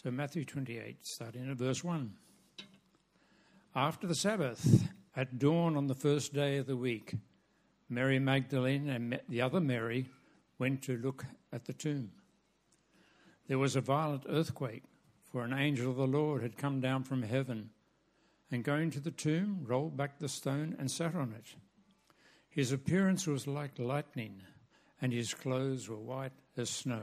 So, Matthew 28, starting at verse 1. After the Sabbath, at dawn on the first day of the week, Mary Magdalene and the other Mary went to look at the tomb. There was a violent earthquake, for an angel of the Lord had come down from heaven and, going to the tomb, rolled back the stone and sat on it. His appearance was like lightning, and his clothes were white as snow.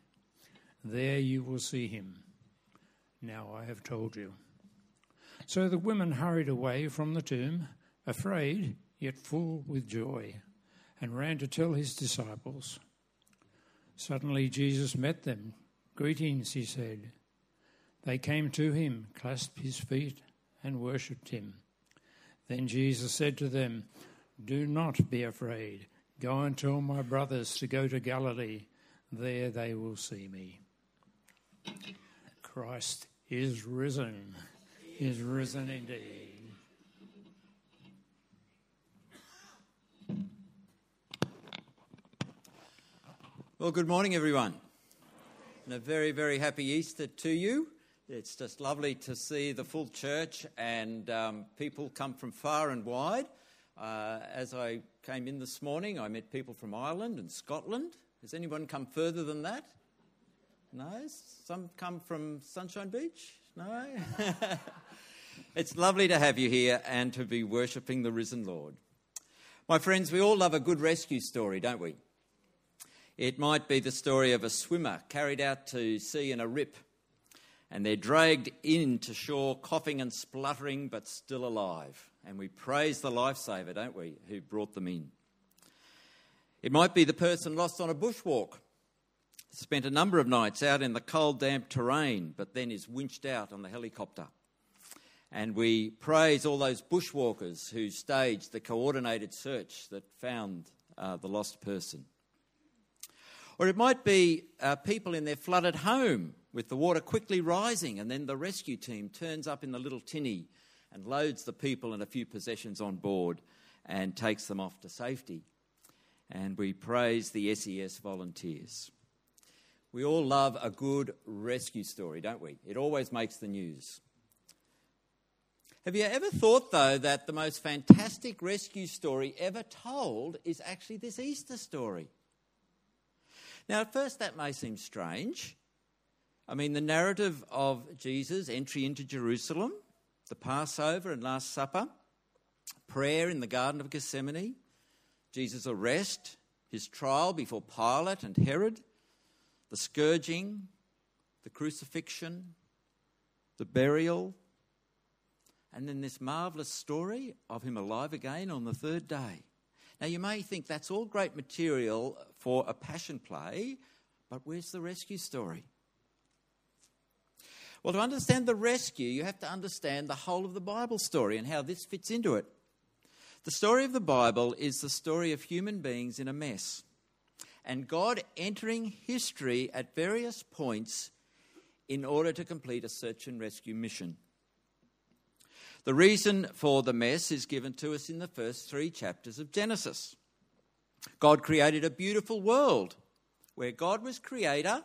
There you will see him. Now I have told you. So the women hurried away from the tomb, afraid, yet full with joy, and ran to tell his disciples. Suddenly Jesus met them. Greetings, he said. They came to him, clasped his feet, and worshipped him. Then Jesus said to them, Do not be afraid. Go and tell my brothers to go to Galilee. There they will see me. Christ is risen, is risen indeed. Well, good morning, everyone, and a very, very happy Easter to you. It's just lovely to see the full church and um, people come from far and wide. Uh, as I came in this morning, I met people from Ireland and Scotland. Has anyone come further than that? No? Some come from Sunshine Beach? No? it's lovely to have you here and to be worshipping the risen Lord. My friends, we all love a good rescue story, don't we? It might be the story of a swimmer carried out to sea in a rip and they're dragged in to shore coughing and spluttering but still alive. And we praise the lifesaver, don't we, who brought them in. It might be the person lost on a bushwalk spent a number of nights out in the cold, damp terrain, but then is winched out on the helicopter. And we praise all those bushwalkers who staged the coordinated search that found uh, the lost person. Or it might be uh, people in their flooded home with the water quickly rising, and then the rescue team turns up in the little tinny and loads the people and a few possessions on board and takes them off to safety. And we praise the SES volunteers. We all love a good rescue story, don't we? It always makes the news. Have you ever thought, though, that the most fantastic rescue story ever told is actually this Easter story? Now, at first, that may seem strange. I mean, the narrative of Jesus' entry into Jerusalem, the Passover and Last Supper, prayer in the Garden of Gethsemane, Jesus' arrest, his trial before Pilate and Herod, the scourging, the crucifixion, the burial, and then this marvellous story of him alive again on the third day. Now, you may think that's all great material for a passion play, but where's the rescue story? Well, to understand the rescue, you have to understand the whole of the Bible story and how this fits into it. The story of the Bible is the story of human beings in a mess and God entering history at various points in order to complete a search and rescue mission. The reason for the mess is given to us in the first three chapters of Genesis. God created a beautiful world where God was creator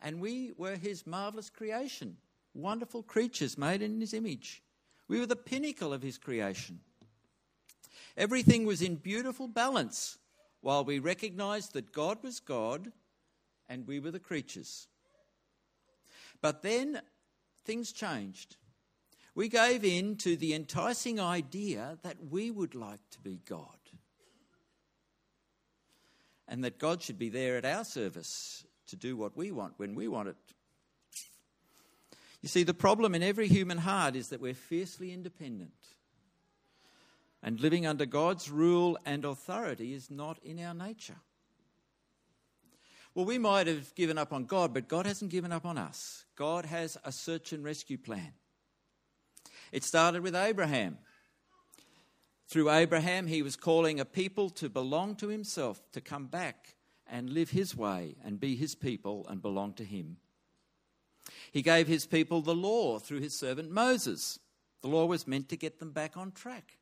and we were his marvelous creation, wonderful creatures made in his image. We were the pinnacle of his creation. Everything was in beautiful balance while we recognized that God was God and we were the creatures. But then things changed. We gave in to the enticing idea that we would like to be God and that God should be there at our service to do what we want when we want it. You see, the problem in every human heart is that we're fiercely independent. And living under God's rule and authority is not in our nature. Well, we might have given up on God, but God hasn't given up on us. God has a search and rescue plan. It started with Abraham. Through Abraham, he was calling a people to belong to himself, to come back and live his way and be his people and belong to him. He gave his people the law through his servant Moses. The law was meant to get them back on track.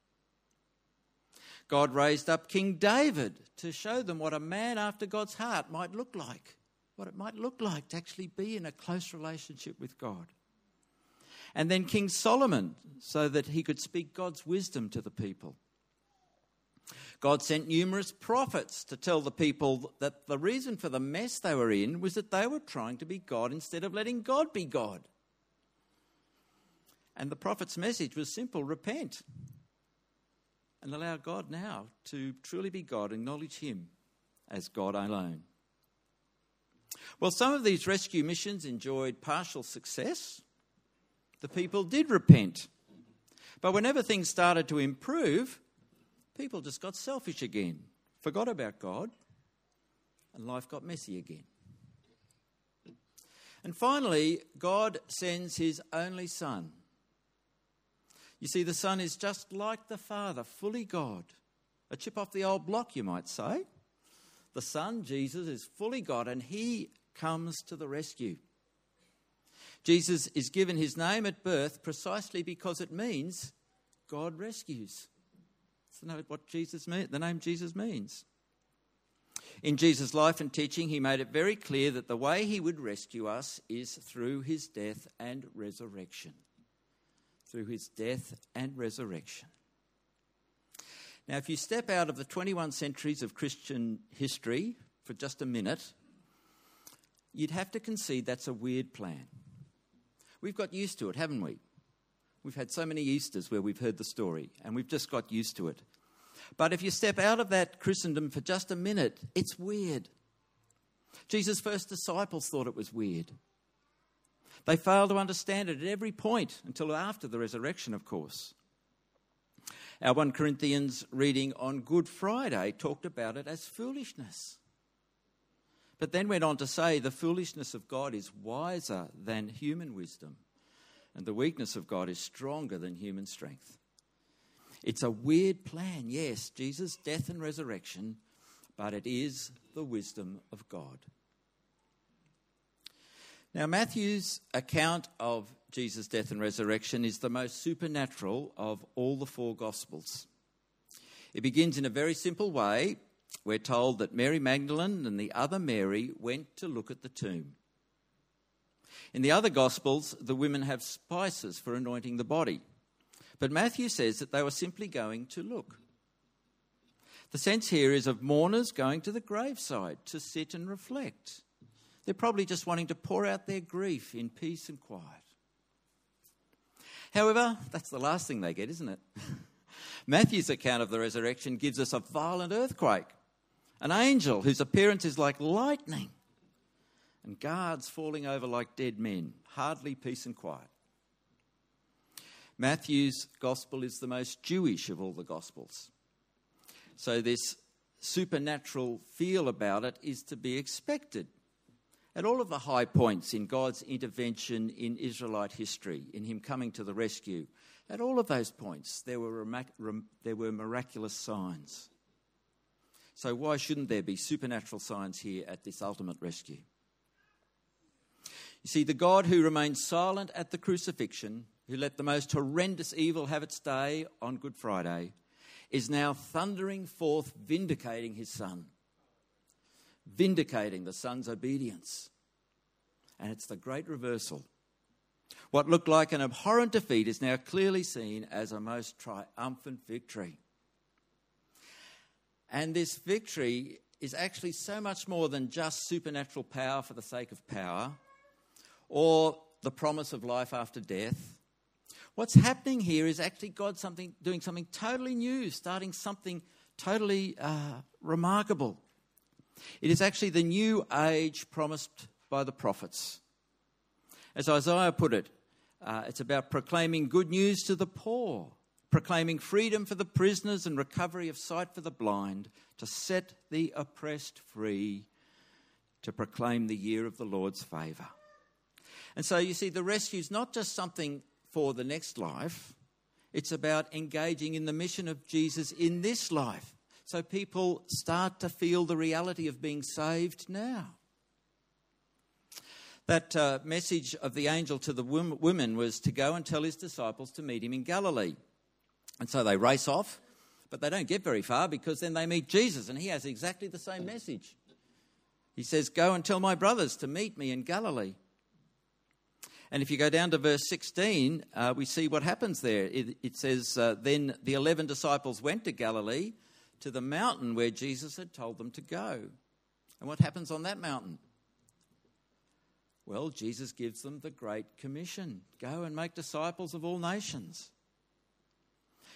God raised up King David to show them what a man after God's heart might look like, what it might look like to actually be in a close relationship with God and then King Solomon, so that he could speak God's wisdom to the people. God sent numerous prophets to tell the people that the reason for the mess they were in was that they were trying to be God instead of letting God be God. And the prophet's message was simple repent and allow God now to truly be God, acknowledge Him as God alone. Well, some of these rescue missions enjoyed partial success, the people did repent. But whenever things started to improve, people just got selfish again, forgot about God, and life got messy again. And finally, God sends his only Son. You see, the Son is just like the Father, fully God. A chip off the old block, you might say. The Son, Jesus, is fully God, and he comes to the rescue. Jesus is given his name at birth precisely because it means God rescues. That's what Jesus mean, the name Jesus means. In Jesus' life and teaching, he made it very clear that the way he would rescue us is through his death and resurrection. Through his death and resurrection. Now, if you step out of the 21 centuries of Christian history for just a minute, you'd have to concede that's a weird plan. We've got used to it, haven't we? We've had so many Easters where we've heard the story and we've just got used to it. But if you step out of that Christendom for just a minute, it's weird. Jesus' first disciples thought it was weird. They failed to understand it at every point until after the resurrection, of course. Our 1 Corinthians reading on Good Friday talked about it as foolishness but then went on to say the foolishness of God is wiser than human wisdom, and the weakness of God is stronger than human strength. It's a weird plan, yes, Jesus' death and resurrection, but it is the wisdom of God. Now, Matthew's account of Jesus' death and resurrection is the most supernatural of all the four Gospels. It begins in a very simple way we're told that Mary Magdalene and the other Mary went to look at the tomb. In the other Gospels, the women have spices for anointing the body. But Matthew says that they were simply going to look. The sense here is of mourners going to the graveside to sit and reflect. They're probably just wanting to pour out their grief in peace and quiet. However, that's the last thing they get, isn't it? Matthew's account of the resurrection gives us a violent earthquake an angel whose appearance is like lightning, and guards falling over like dead men, hardly peace and quiet. Matthew's gospel is the most Jewish of all the gospels. So, this supernatural feel about it is to be expected. At all of the high points in God's intervention in Israelite history, in Him coming to the rescue, at all of those points, there were, there were miraculous signs. So, why shouldn't there be supernatural signs here at this ultimate rescue? You see, the God who remained silent at the crucifixion, who let the most horrendous evil have its day on Good Friday, is now thundering forth, vindicating his Son, vindicating the Son's obedience. And it's the great reversal. What looked like an abhorrent defeat is now clearly seen as a most triumphant victory. And this victory is actually so much more than just supernatural power for the sake of power or the promise of life after death. What's happening here is actually God something, doing something totally new, starting something totally uh, remarkable. It is actually the new age promised by the prophets. As Isaiah put it, uh, it's about proclaiming good news to the poor proclaiming freedom for the prisoners and recovery of sight for the blind, to set the oppressed free, to proclaim the year of the Lord's favour. And so you see, the rescue is not just something for the next life, it's about engaging in the mission of Jesus in this life. So people start to feel the reality of being saved now. That uh, message of the angel to the women was to go and tell his disciples to meet him in Galilee. And so they race off, but they don't get very far because then they meet Jesus, and he has exactly the same message. He says, Go and tell my brothers to meet me in Galilee. And if you go down to verse 16, uh, we see what happens there. It, it says, uh, Then the 11 disciples went to Galilee, to the mountain where Jesus had told them to go. And what happens on that mountain? Well, Jesus gives them the Great Commission go and make disciples of all nations.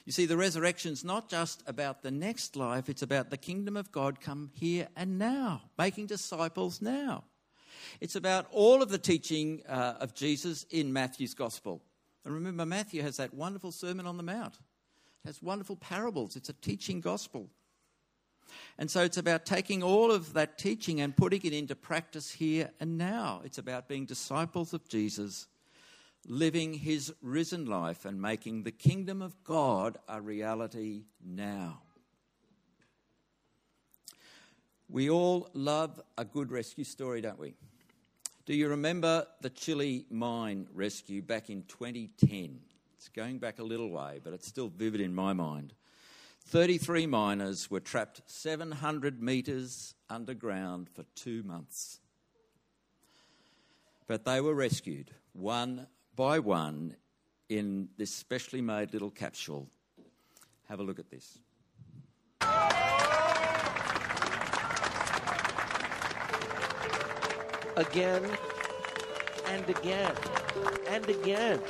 You see, the resurrection's not just about the next life, it's about the kingdom of God come here and now, making disciples now. It's about all of the teaching uh, of Jesus in Matthew's gospel. And remember, Matthew has that wonderful Sermon on the Mount, has wonderful parables. It's a teaching gospel. And so it's about taking all of that teaching and putting it into practice here and now. It's about being disciples of Jesus, living his risen life, and making the kingdom of God a reality now. We all love a good rescue story, don't we? Do you remember the Chile mine rescue back in 2010? It's going back a little way, but it's still vivid in my mind. 33 miners were trapped 700 metres underground for two months. But they were rescued one by one in this specially made little capsule. Have a look at this. again and again and again.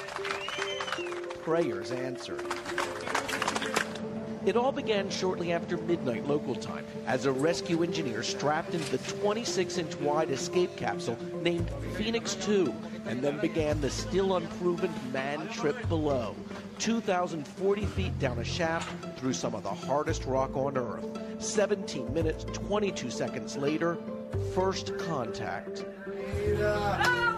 Prayers answered. It all began shortly after midnight local time as a rescue engineer strapped into the 26 inch wide escape capsule named Phoenix 2 and then began the still unproven man trip below. 2,040 feet down a shaft through some of the hardest rock on Earth. 17 minutes, 22 seconds later, first contact. Ah!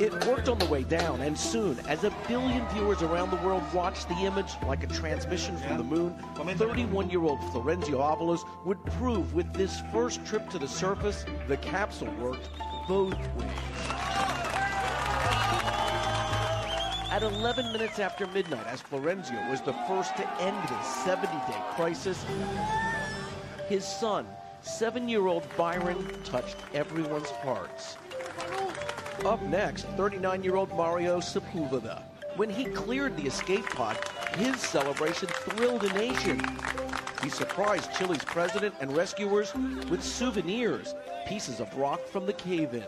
It worked on the way down, and soon, as a billion viewers around the world watched the image like a transmission from the moon, 31 year old Florencio Avalos would prove with this first trip to the surface, the capsule worked both ways. At 11 minutes after midnight, as Florencio was the first to end this 70 day crisis, his son, seven year old Byron touched everyone's hearts. Up next, 39 year old Mario Sepulveda. When he cleared the escape pod, his celebration thrilled a nation. He surprised Chile's president and rescuers with souvenirs, pieces of rock from the cave in.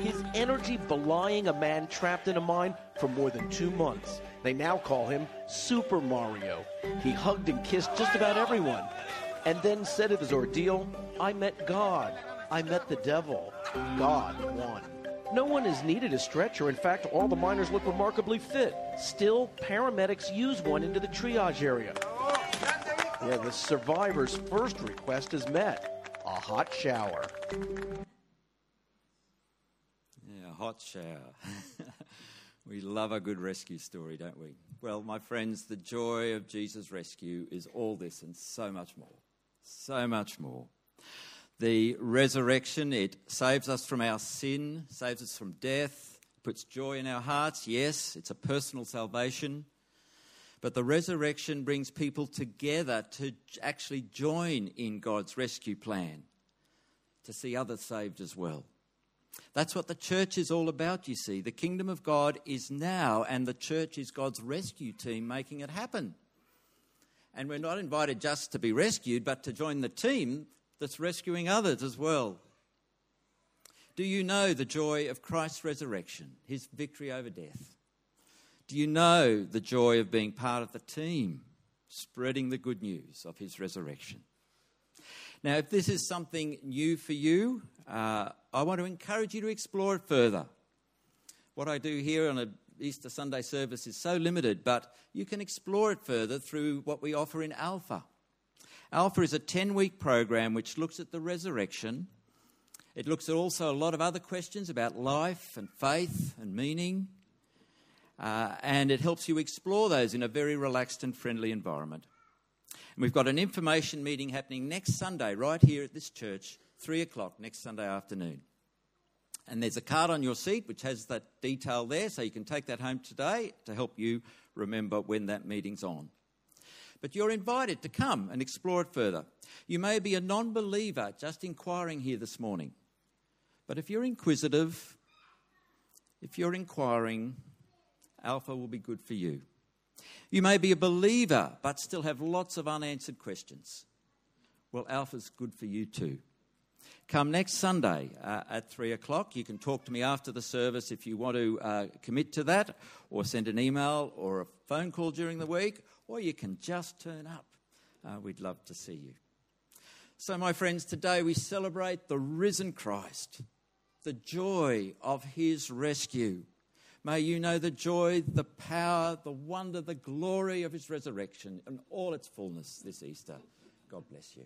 His energy belying a man trapped in a mine for more than two months. They now call him Super Mario. He hugged and kissed just about everyone. And then said of his ordeal, I met God. I met the devil. God won. No one is needed a stretcher. In fact, all the miners look remarkably fit. Still, paramedics use one into the triage area. Yeah, the survivor's first request is met a hot shower. Yeah, a hot shower. We love a good rescue story, don't we? Well, my friends, the joy of Jesus' rescue is all this and so much more. So much more. The resurrection, it saves us from our sin, saves us from death, puts joy in our hearts. Yes, it's a personal salvation. But the resurrection brings people together to actually join in God's rescue plan, to see others saved as well. That's what the church is all about, you see. The kingdom of God is now, and the church is God's rescue team making it happen. And we're not invited just to be rescued, but to join the team that's rescuing others as well. Do you know the joy of Christ's resurrection, his victory over death? Do you know the joy of being part of the team spreading the good news of his resurrection? Now, if this is something new for you, uh, I want to encourage you to explore it further. What I do here on a Easter Sunday service is so limited, but you can explore it further through what we offer in Alpha. Alpha is a 10 week program which looks at the resurrection. It looks at also a lot of other questions about life and faith and meaning. Uh, and it helps you explore those in a very relaxed and friendly environment. And we've got an information meeting happening next Sunday, right here at this church, 3 o'clock next Sunday afternoon. And there's a card on your seat which has that detail there, so you can take that home today to help you remember when that meeting's on. But you're invited to come and explore it further. You may be a non believer just inquiring here this morning. But if you're inquisitive, if you're inquiring, Alpha will be good for you. You may be a believer but still have lots of unanswered questions. Well, Alpha's good for you too. Come next Sunday uh, at 3 o'clock. You can talk to me after the service if you want to uh, commit to that, or send an email or a phone call during the week, or you can just turn up. Uh, we'd love to see you. So, my friends, today we celebrate the risen Christ, the joy of his rescue. May you know the joy, the power, the wonder, the glory of his resurrection and all its fullness this Easter. God bless you.